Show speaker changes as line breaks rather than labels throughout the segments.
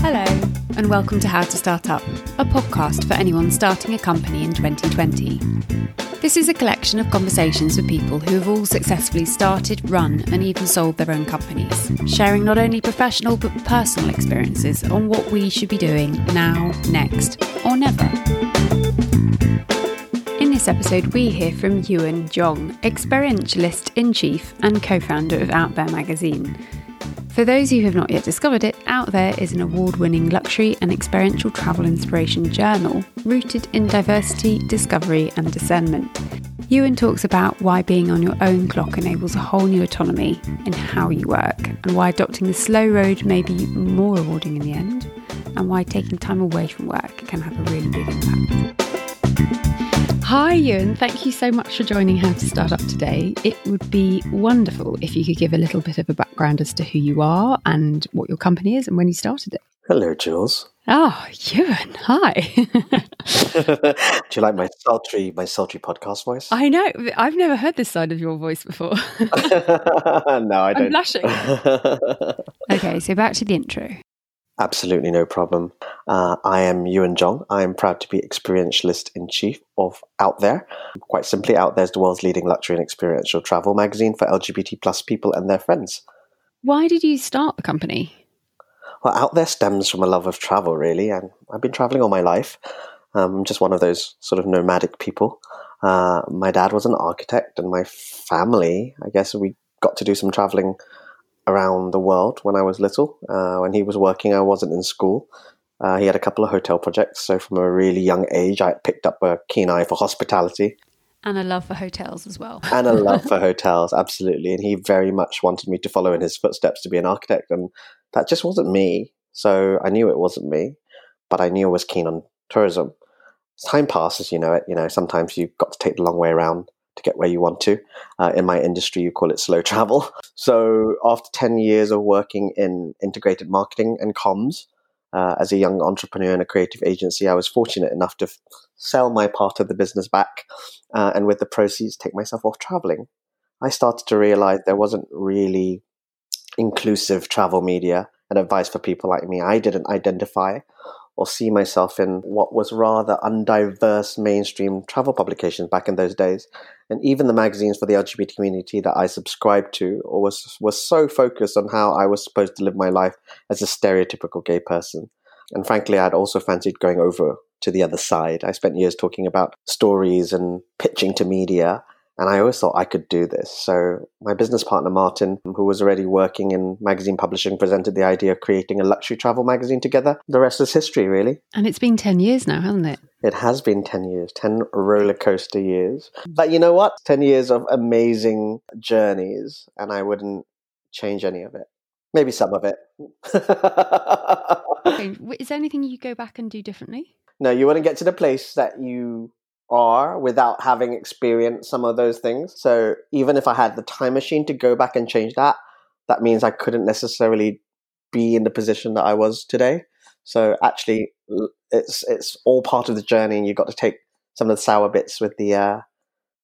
Hello, and welcome to How to Start Up, a podcast for anyone starting a company in 2020. This is a collection of conversations with people who have all successfully started, run, and even sold their own companies, sharing not only professional but personal experiences on what we should be doing now, next, or never. This episode, we hear from Uwern Jong, experientialist in chief and co founder of OutThere magazine. For those who have not yet discovered it, OutThere is an award winning luxury and experiential travel inspiration journal rooted in diversity, discovery, and discernment. Uwern talks about why being on your own clock enables a whole new autonomy in how you work, and why adopting the slow road may be more rewarding in the end, and why taking time away from work can have a really big impact. Hi, Uwern. Thank you so much for joining How to Start Up today. It would be wonderful if you could give a little bit of a background as to who you are and what your company is and when you started it.
Hello, Jules.
Oh, Uwern. Hi.
Do you like my sultry, my sultry podcast voice?
I know. I've never heard this side of your voice before.
no, I don't.
I'm blushing. okay, so back to the intro.
Absolutely no problem. Uh, I am Uwern Jong. I am proud to be experientialist in chief of OutThere. Quite simply, OutThere is the world's leading luxury and experiential travel magazine for LGBT plus people and their friends.
Why did you start the company?
Well, OutThere stems from a love of travel, really, and I've been traveling all my life. Um, I'm just one of those sort of nomadic people. Uh, my dad was an architect, and my family, I guess, we got to do some traveling around the world when I was little. Uh, when he was working, I wasn't in school. Uh, he had a couple of hotel projects, so from a really young age, I picked up a keen eye for hospitality.
And a love for hotels as well.
and a love for hotels, absolutely. And he very much wanted me to follow in his footsteps to be an architect, and that just wasn't me. So I knew it wasn't me, but I knew I was keen on tourism. As time passes, you know it. You know sometimes you've got to take the long way around to get where you want to. Uh, in my industry, you call it slow travel. So after 10 years of working in integrated marketing and comms, uh, as a young entrepreneur in a creative agency, I was fortunate enough to f- sell my part of the business back uh, and with the proceeds take myself off traveling. I started to realize there wasn't really inclusive travel media and advice for people like me. I didn't identify or see myself in what was rather undiverse mainstream travel publications back in those days. And even the magazines for the LGBT community that I subscribed to was was so focused on how I was supposed to live my life as a stereotypical gay person. And frankly, I'd also fancied going over to the other side. I spent years talking about stories and pitching to media and I always thought I could do this. So my business partner, Martin, who was already working in magazine publishing, presented the idea of creating a luxury travel magazine together. The rest is history, really.
And it's been 10 years now, hasn't it?
It has been 10 years, 10 roller coaster years. But you know what? 10 years of amazing journeys, and I wouldn't change any of it. Maybe some of it.
Okay, Is there anything you go back and do differently?
no, you wouldn't get to the place that you are without having experienced some of those things. So even if I had the time machine to go back and change that, that means I couldn't necessarily be in the position that I was today. So actually, it's it's all part of the journey, and you've got to take some of the sour bits with the, uh,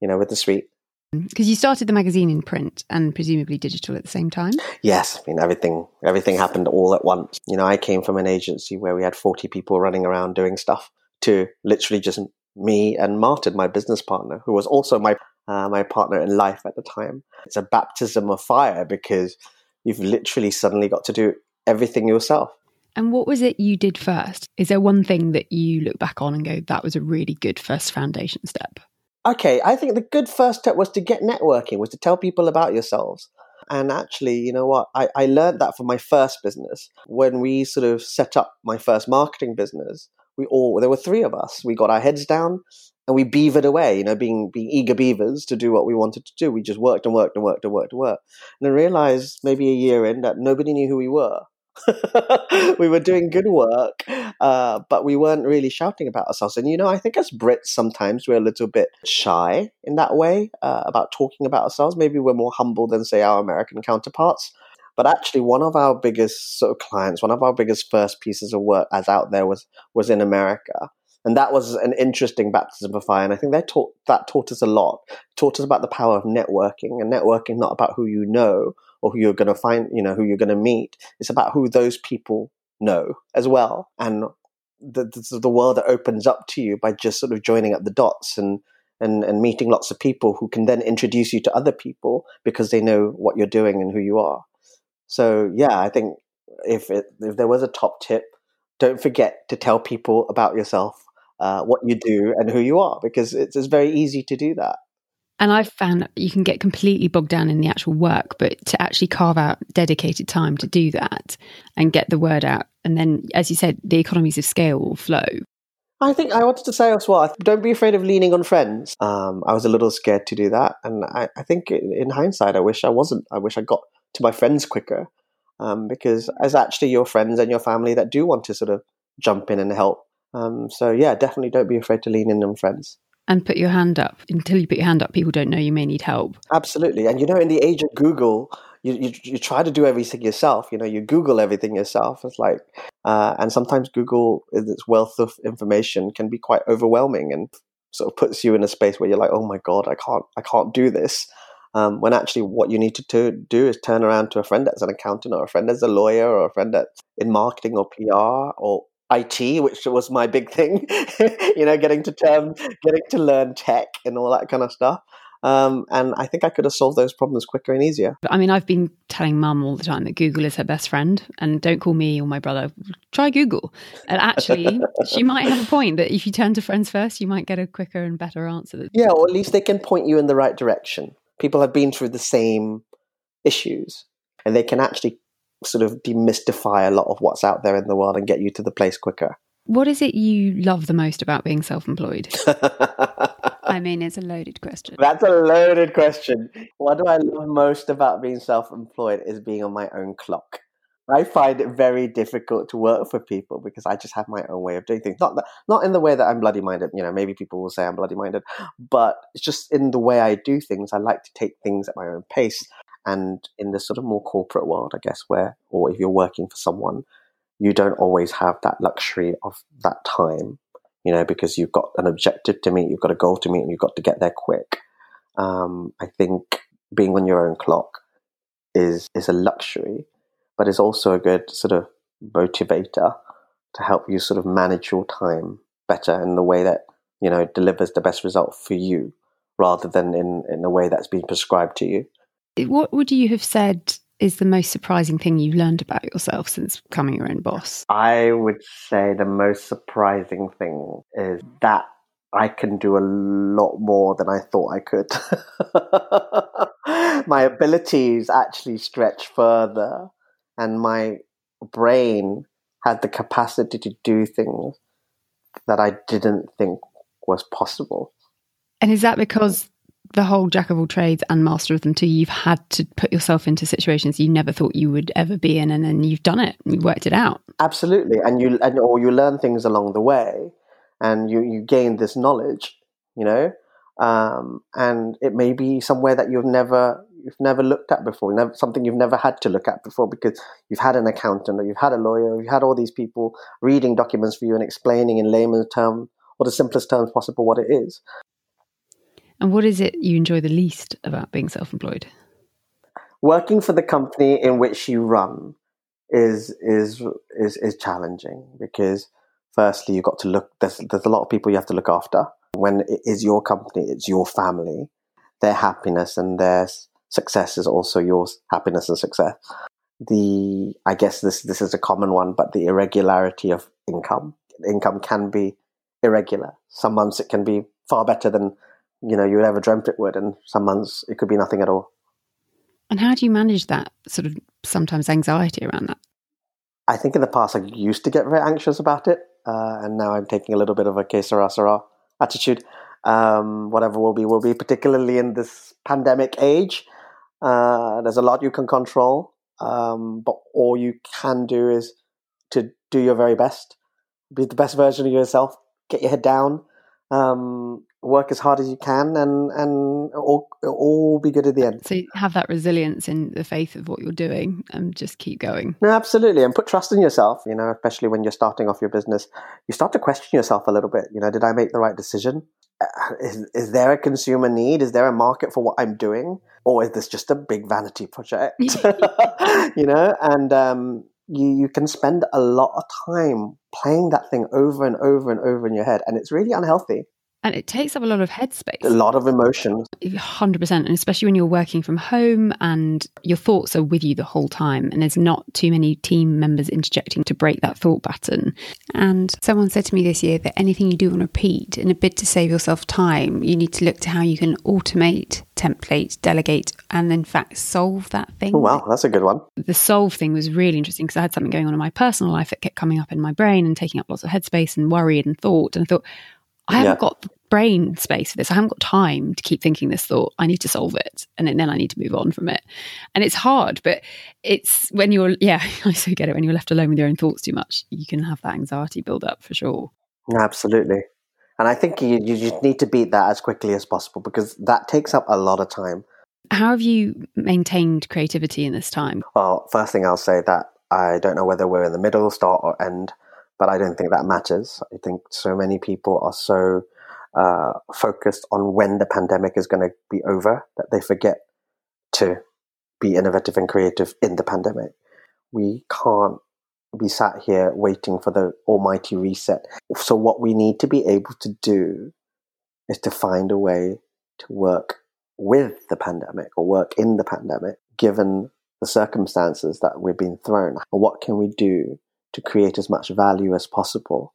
you know, with the sweet.
Because you started the magazine in print and presumably digital at the same time.
Yes, I mean everything everything happened all at once. You know, I came from an agency where we had 40 people running around doing stuff to literally just me and Martin, my business partner, who was also my uh, my partner in life at the time. It's a baptism of fire because you've literally suddenly got to do everything yourself.
And what was it you did first? Is there one thing that you look back on and go, that was a really good first foundation step?
Okay, I think the good first step was to get networking, was to tell people about yourselves. And actually, you know what? I, I learned that from my first business. When we sort of set up my first marketing business, we all, there were three of us. We got our heads down and we beavered away, you know, being, being eager beavers to do what we wanted to do. We just worked and worked and worked and worked and worked. And I realized maybe a year in that nobody knew who we were. we were doing good work, uh, but we weren't really shouting about ourselves. And you know, I think as Brits, sometimes we're a little bit shy in that way uh, about talking about ourselves. Maybe we're more humble than, say, our American counterparts. But actually, one of our biggest sort of clients, one of our biggest first pieces of work as out there was was in America, and that was an interesting baptism of fire. And I think that taught that taught us a lot. Taught us about the power of networking, and networking not about who you know or who you're going to find, you know, who you're going to meet. It's about who those people know as well. And the, the, the world that opens up to you by just sort of joining up the dots and, and, and meeting lots of people who can then introduce you to other people because they know what you're doing and who you are. So yeah, I think if it, if there was a top tip, don't forget to tell people about yourself, uh, what you do, and who you are, because it's, it's very easy to do that.
And I've found you can get completely bogged down in the actual work, but to actually carve out dedicated time to do that and get the word out. And then, as you said, the economies of scale will flow.
I think I wanted to say as well, don't be afraid of leaning on friends. Um, I was a little scared to do that. And I, I think in, in, hindsight, I wish I wasn't. I wish I got to my friends quicker um, because as actually your friends and your family that do want to sort of jump in and help. Um, so, yeah, definitely don't be afraid to lean in on friends
and put your hand up. Until you put your hand up, people don't know you may need help.
Absolutely. And you know, in the age of Google, you, you, you try to do everything yourself. You know, you Google everything yourself. It's like, uh, and sometimes Google, its wealth of information, can be quite overwhelming and sort of puts you in a space where you're like, oh my god, I can't, I can't do this. Um, when actually, what you need to do is turn around to a friend that's an accountant, or a friend that's a lawyer, or a friend that's in marketing or PR, or IT, which was my big thing, you know, getting to term, getting to learn tech and all that kind of stuff. Um, and I think I could have solved those problems quicker and easier.
I mean, I've been telling mum all the time that Google is her best friend, and don't call me or my brother. Try Google. And actually, she might have a point that if you turn to friends first, you might get a quicker and better answer.
Yeah, or at least they can point you in the right direction. People have been through the same issues, and they can actually sort of demystify a lot of what's out there in the world and get you to the place quicker.
What is it you love the most about being self employed? I mean, it's a loaded question.
That's a loaded question. What do I love most about being self employed is being on my own clock. I find it very difficult to work for people because I just have my own way of doing things. Not that, not in the way that I'm bloody minded. You know, maybe people will say I'm bloody minded, but it's just in the way I do things. I like to take things at my own pace. And in the sort of more corporate world, I guess, where, or if you're working for someone, you don't always have that luxury of that time, you know, because you've got an objective to meet, you've got a goal to meet, and you've got to get there quick. Um, I think being on your own clock is is a luxury, but it's also a good sort of motivator to help you sort of manage your time better in the way that you know delivers the best result for you, rather than in in a way that's been prescribed to you.
What would you have said is the most surprising thing you've learned about yourself since becoming your own boss?
I would say the most surprising thing is that I can do a lot more than I thought I could. my abilities actually stretch further, and my brain had the capacity to do things that I didn't think was possible.
And is that because the whole jack of all trades and master of them too, you've had to put yourself into situations you never thought you would ever be in, and then you've done it, you worked it out.
Absolutely, and you and or you learn things along the way, and you you gain this knowledge, you know, um, and it may be somewhere that you've never you've never looked at before, never, something you've never had to look at before because you've had an accountant or you've had a lawyer, or you've had all these people reading documents for you and explaining in layman's terms or the simplest terms possible what it is.
And what is it you enjoy the least about being self employed?
Working for the company in which you run is is is is challenging because firstly you've got to look there's there's a lot of people you have to look after. When it is your company, it's your family. Their happiness and their success is also your happiness and success. The I guess this this is a common one, but the irregularity of income. Income can be irregular. Some months it can be far better than you know you ever dreamt it would, and some months it could be nothing at all.
And how do you manage that sort of sometimes anxiety around that?
I think in the past I used to get very anxious about it, uh, and now I'm taking a little bit of a que sera sera attitude. Um, whatever will be will be, particularly in this pandemic age. Uh, there's a lot you can control, um, but all you can do is to do your very best, be the best version of yourself, get your head down, um, work as hard as you can, and and all all be good at the end.
So have that resilience in the faith of what you're doing, and just keep going.
No, absolutely, and put trust in yourself. You know, especially when you're starting off your business, you start to question yourself a little bit. You know, did I make the right decision? Is is there a consumer need? Is there a market for what I'm doing, or is this just a big vanity project? you know, and um, you you can spend a lot of time playing that thing over and over and over in your head, and it's really unhealthy
and it takes up a lot of headspace.
A lot of emotion.
100%. And especially when you're working from home and your thoughts are with you the whole time, and there's not too many team members interjecting to break that thought pattern. And someone said to me this year that anything you do on repeat, in a bid to save yourself time, you need to look to how you can automate, template, delegate, and in fact solve that thing.
Oh, wow, that's a good one.
The solve thing was really interesting because I had something going on in my personal life that kept coming up in my brain and taking up lots of headspace and worry and thought. And I thought, I haven't yeah. got brain space for this. I haven't got time to keep thinking this thought. I need to solve it. And then I need to move on from it. And it's hard, but it's when you're, yeah, I so get it. When you're left alone with your own thoughts too much, you can have that anxiety build up for sure.
Absolutely. And I think you, you just need to beat that as quickly as possible because that takes up a lot of time.
How have you maintained creativity in this time?
Well, first thing I'll say that I don't know whether we're in the middle, start, or end, but I don't think that matters. I think so many people are so uh, focused on when the pandemic is going to be over that they forget to be innovative and creative in the pandemic. We can't be sat here waiting for the almighty reset. So, what we need to be able to do is to find a way to work with the pandemic or work in the pandemic, given the circumstances that we've been thrown. what can we do to create as much value as possible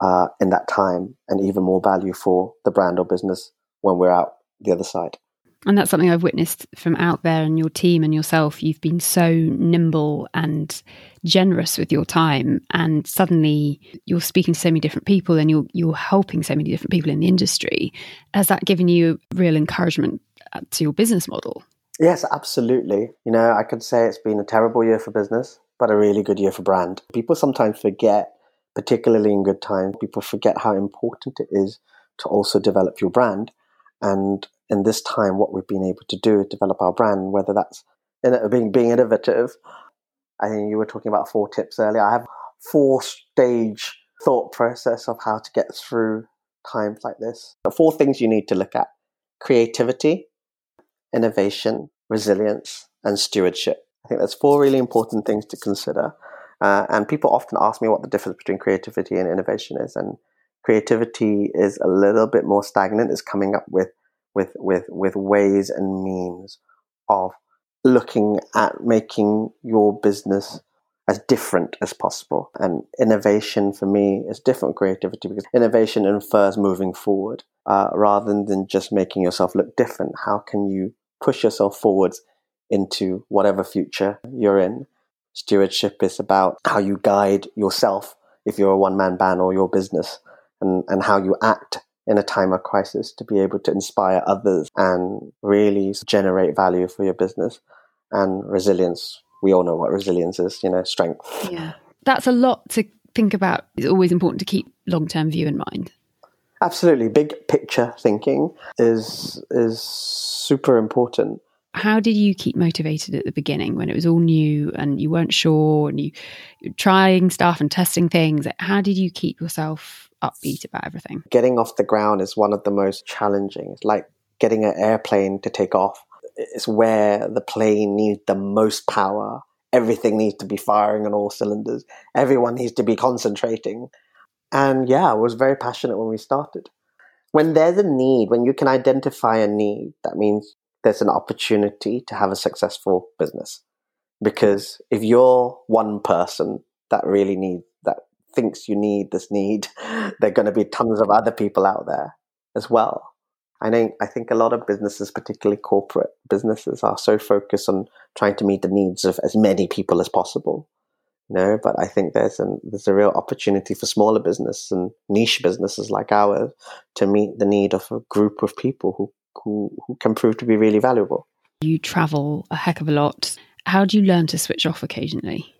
uh, in that time and even more value for the brand or business when we're out the other side.
And that's something I've witnessed from out there and your team and yourself. You've been so nimble and generous with your time, and suddenly you're speaking to so many different people and you're you're helping so many different people in the industry. Has that given you real encouragement uh, to your business model?
Yes, absolutely. You know, I could say it's been a terrible year for business, but a really good year for brand. People sometimes forget particularly in good times, people forget how important it is to also develop your brand. And in this time, what we've been able to do is develop our brand, whether that's in being, being innovative. I think you were talking about four tips earlier. I have four stage thought process of how to get through times like this. Four things you need to look at creativity, innovation, resilience, and stewardship. I think there's four really important things to consider. Uh, and people often ask me what the difference between creativity and innovation is. And creativity is a little bit more stagnant. It's coming up with with with with ways and means of looking at making your business as different as possible. And innovation for me is different creativity because innovation infers moving forward uh, rather than just making yourself look different. How can you push yourself forwards into whatever future you're in? Stewardship is about how you guide yourself if you're a one man band or your business and, and how you act in a time of crisis to be able to inspire others and really generate value for your business and resilience. We all know what resilience is, you know, strength.
Yeah. That's a lot to think about. It's always important to keep long term view in mind.
Absolutely. Big picture thinking is is super important
how did you keep motivated at the beginning when it was all new and you weren't sure and you are trying stuff and testing things? How did you keep yourself upbeat about everything?
Getting off the ground is one of the most challenging. It's like getting an airplane to take off. It's where the plane needs the most power. Everything needs to be firing on all cylinders. Everyone needs to be concentrating. And yeah i was very passionate when we started. When there's a need when you can identify a need that means there's an opportunity to have a successful business. Because if you're one person that really need that thinks you need this need, there are going to be tons of other people out there as well. I think I think a lot of businesses, particularly corporate businesses, are so focused on trying to meet the needs of as many people as possible. You know, but I think there's an there's a real opportunity for smaller business and niche businesses like ours to meet the need of a group of people who who, who can prove to be really valuable.
You travel a heck of a lot. How do you learn to switch off occasionally?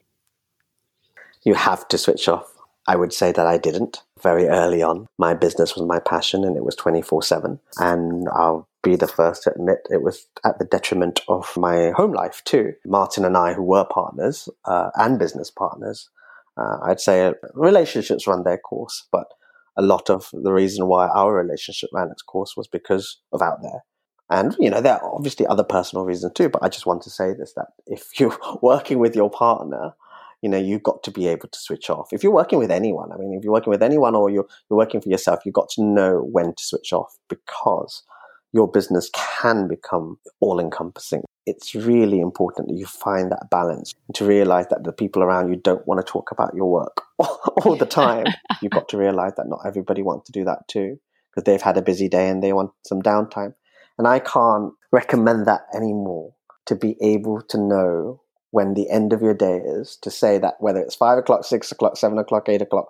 You have to switch off. I would say that I didn't very early on. My business was my passion and it was 24 7. And I'll be the first to admit it was at the detriment of my home life too. Martin and I, who were partners uh, and business partners, uh, I'd say relationships run their course, but a lot of the reason why our relationship ran its course was because of out there. And, you know, there are obviously other personal reasons too, but I just want to say this that if you're working with your partner, you know, you've got to be able to switch off. If you're working with anyone, I mean, if you're working with anyone or you're, you're working for yourself, you've got to know when to switch off because your business can become all encompassing. It's really important that you find that balance and to realize that the people around you don't want to talk about your work all the time. You've got to realize that not everybody wants to do that too because they've had a busy day and they want some downtime. And I can't recommend that anymore to be able to know when the end of your day is, to say that whether it's five o'clock, six o'clock, seven o'clock, eight o'clock,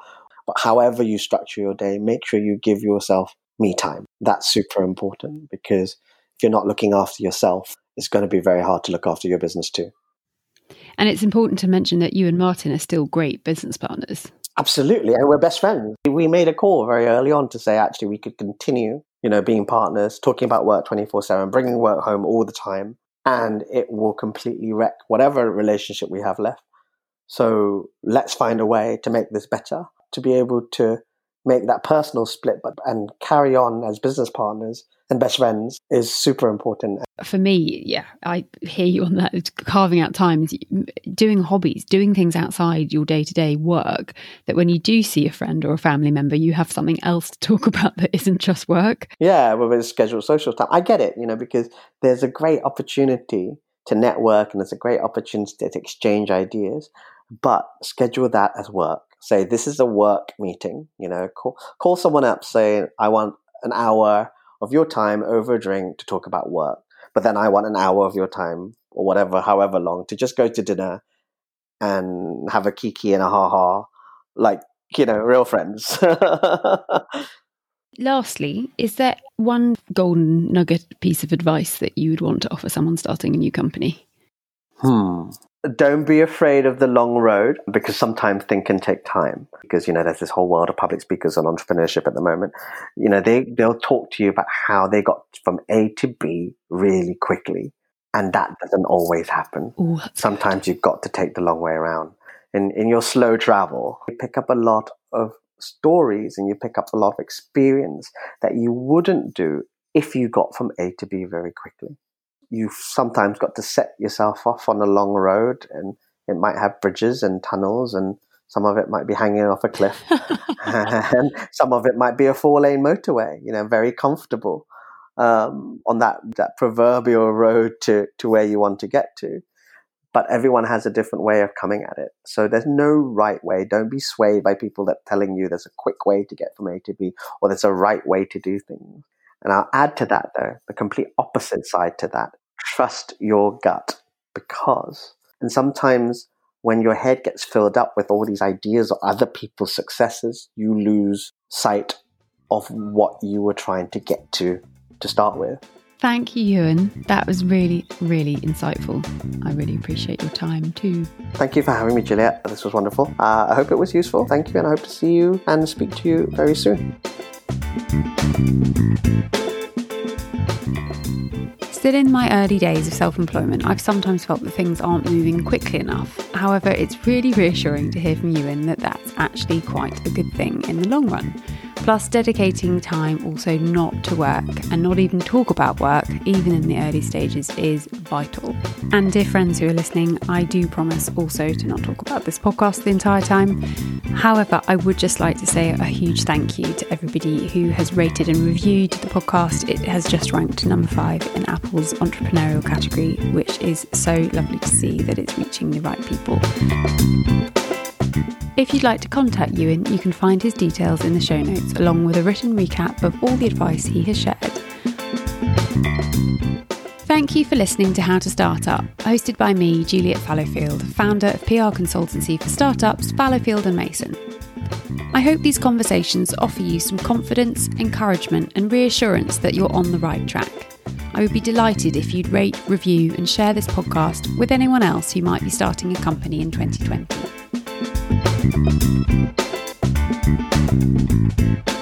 but however you structure your day, make sure you give yourself me time. That's super important because if you're not looking after yourself, it's going to be very hard to look after your business too.
And it's important to mention that you and Martin are still great business partners.
Absolutely. And we're best friends. We made a call very early on to say actually we could continue, you know, being partners, talking about work 24 7, bringing work home all the time, and it will completely wreck whatever relationship we have left. So let's find a way to make this better, to be able to make that personal split but and carry on as business partners and best friends is super important.
For me yeah i hear you on that. Carving out times doing hobbies doing things outside your day-to-day work that when you do see a friend or a family member you have something else to talk about that isn't just work.
Yeah well it's scheduled social time i get it you know because there's a great opportunity to network and there's a great opportunity to exchange ideas but schedule that as work say this is a work meeting you know call, call someone up saying i want an hour of your time over a drink to talk about work but then i want an hour of your time or whatever however long to just go to dinner and have a kiki and a ha ha like you know real friends.
Lastly is there one golden nugget piece of advice that you would want to offer someone starting a new company?
Hmm don't be afraid of the long road because sometimes things can take time. Because you know there's this whole world of public speakers on entrepreneurship at the moment. You know they they'll talk to you about how they got from a to b really quickly. And that doesn't always happen.
Ooh,
sometimes you've got to take the long way around. In in your slow travel you pick up a lot of stories and you pick up a lot of experience that you wouldn't do if you got from a to b very quickly you've sometimes got to set yourself off on a long road and it might have bridges and tunnels and some of it might be hanging off a cliff and some of it might be a four lane motorway you know very comfortable um, on that, that proverbial road to, to where you want to get to. But everyone has a different way of coming at it. So there's no right way. Don't be swayed by people that telling you there's a quick way to get from a to b or there's a right way to do things and I'll add to that, though, the complete opposite side to that. Trust your gut because, and sometimes when your head gets filled up with all these ideas of other people's successes, you lose sight of what you were trying to get to to start with.
Thank you, Uwern. That was really, really insightful. I really appreciate your time too.
Thank you for having me, Juliet. This was wonderful. Uh, I hope it was useful. Thank you, and I hope to see you and speak to you very soon.
Still in my early days of self employment, I've sometimes felt that things aren't moving quickly enough. However, it's really reassuring to hear from Uwern that that's actually quite a good thing in the long run. Plus, dedicating time also not to work and not even talk about work, even in the early stages, is vital. And dear friends who are listening, I do promise also to not talk about this podcast the entire time. However, I would just like to say a huge thank you to everybody who has rated and reviewed the podcast. It has just ranked number five in Apple's entrepreneurial category, which is so lovely to see that it's reaching the right people. If you'd like to contact Uwern, you can find his details in the show notes, along with a written recap of all the advice he has shared. Thank you for listening to How to Start Up, hosted by me, Juliet Fallowfield, founder of PR consultancy for startups Fallowfield and Mason. I hope these conversations offer you some confidence, encouragement, and reassurance that you're on the right track. I would be delighted if you'd rate, review, and share this podcast with anyone else who might be starting a company in 2020. Thank you.